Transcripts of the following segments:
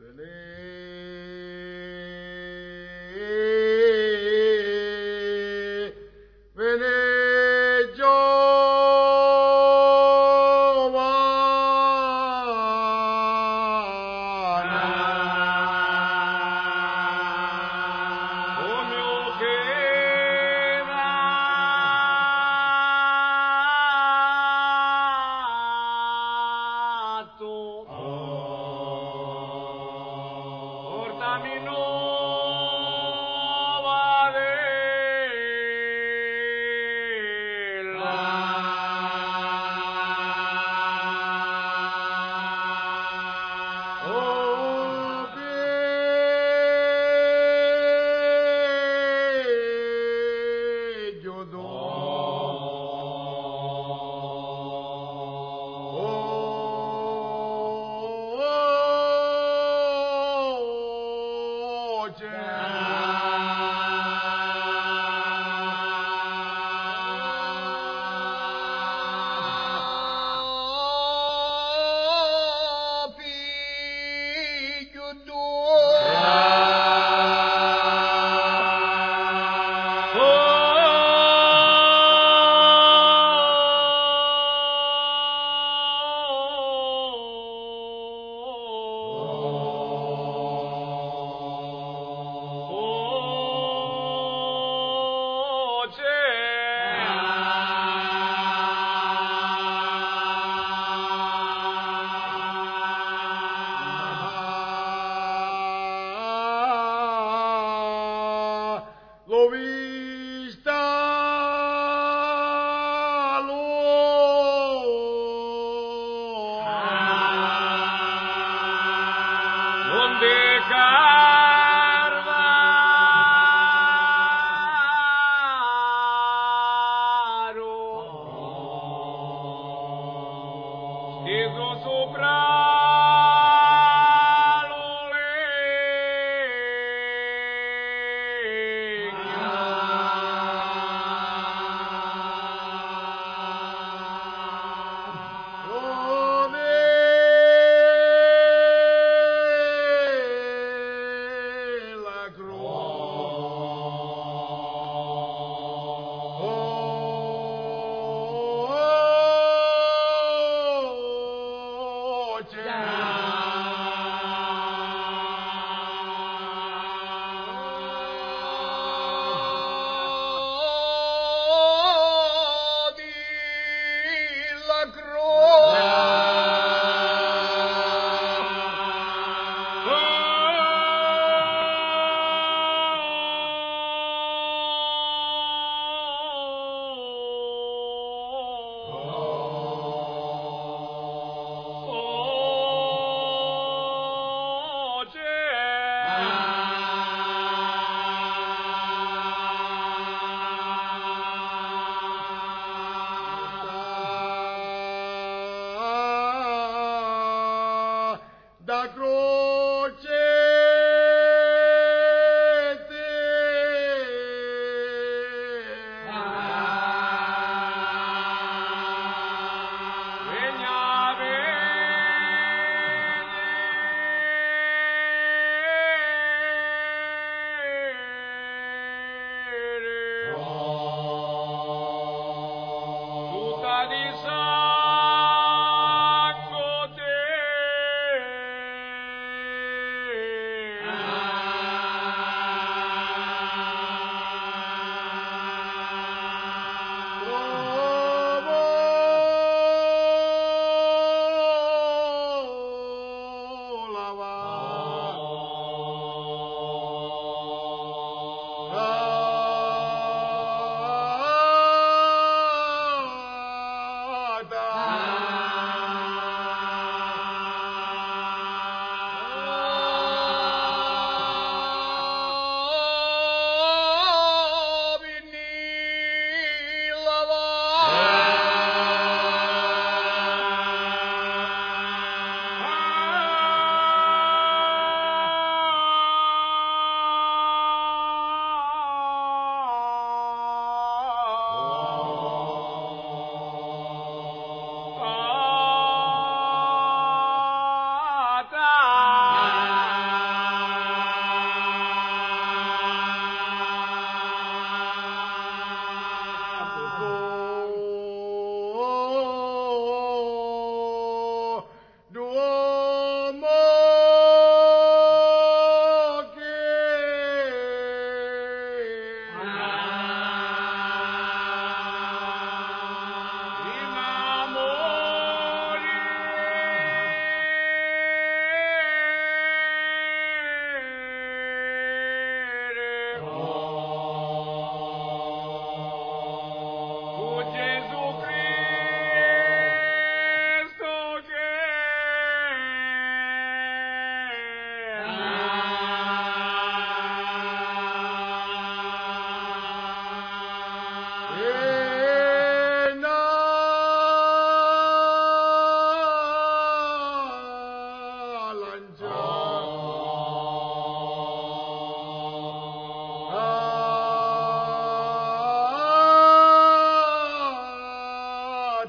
Vene,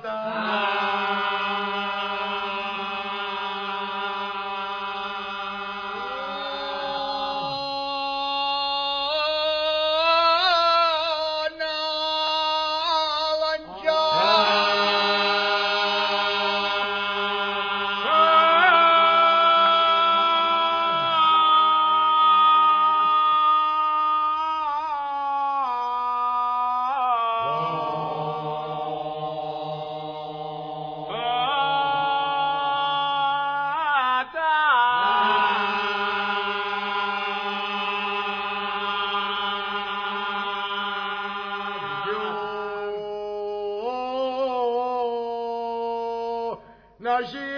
Maranatha. partager